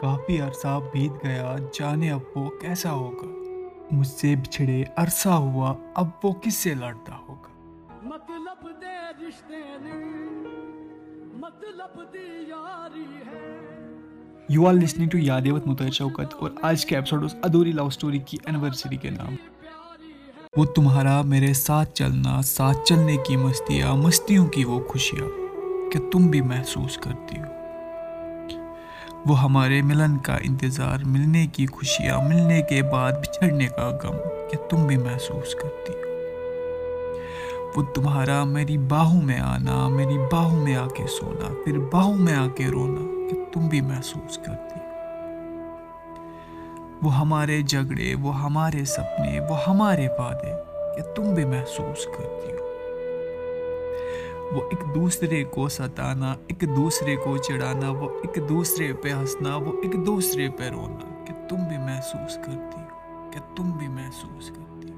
کافی عرصہ بیت گیا جانے اب وہ کیسا ہوگا؟ مجھ سے بچھڑے عرصہ ہوا اب وہ کس سے لڑتا ہوگا؟ مطلب دے رشتے مطلب دی یاری ہے یو آر لسننگ ٹو یادیوت متر چوکت اور آج کے ایپیسوڈ اس ادھوری لو سٹوری کی اینیورسری کے نام۔ وہ تمہارا میرے ساتھ چلنا ساتھ چلنے کی مستیاں مستیوں کی وہ خوشیاں کہ تم بھی محسوس کرتی ہو۔ وہ ہمارے ملن کا انتظار ملنے کی خوشیاں ملنے کے بعد بچھڑنے کا غم کہ تم بھی محسوس کرتی ہو۔ وہ تمہارا میری باہوں میں آنا، میری باہوں میں آ کے سونا، پھر باہوں میں آ کے رونا کہ تم بھی محسوس کرتی ہو۔ وہ ہمارے جھگڑے، وہ ہمارے سپنے، وہ ہمارے وعدے کہ تم بھی محسوس کرتی ہو۔ وہ ایک دوسرے کو ستانا، ایک دوسرے کو چڑھانا، وہ ایک دوسرے پہ ہنسنا، وہ ایک دوسرے پہ رونا کہ تم بھی محسوس کرتی ہو، کہ تم بھی محسوس کرتی ہو۔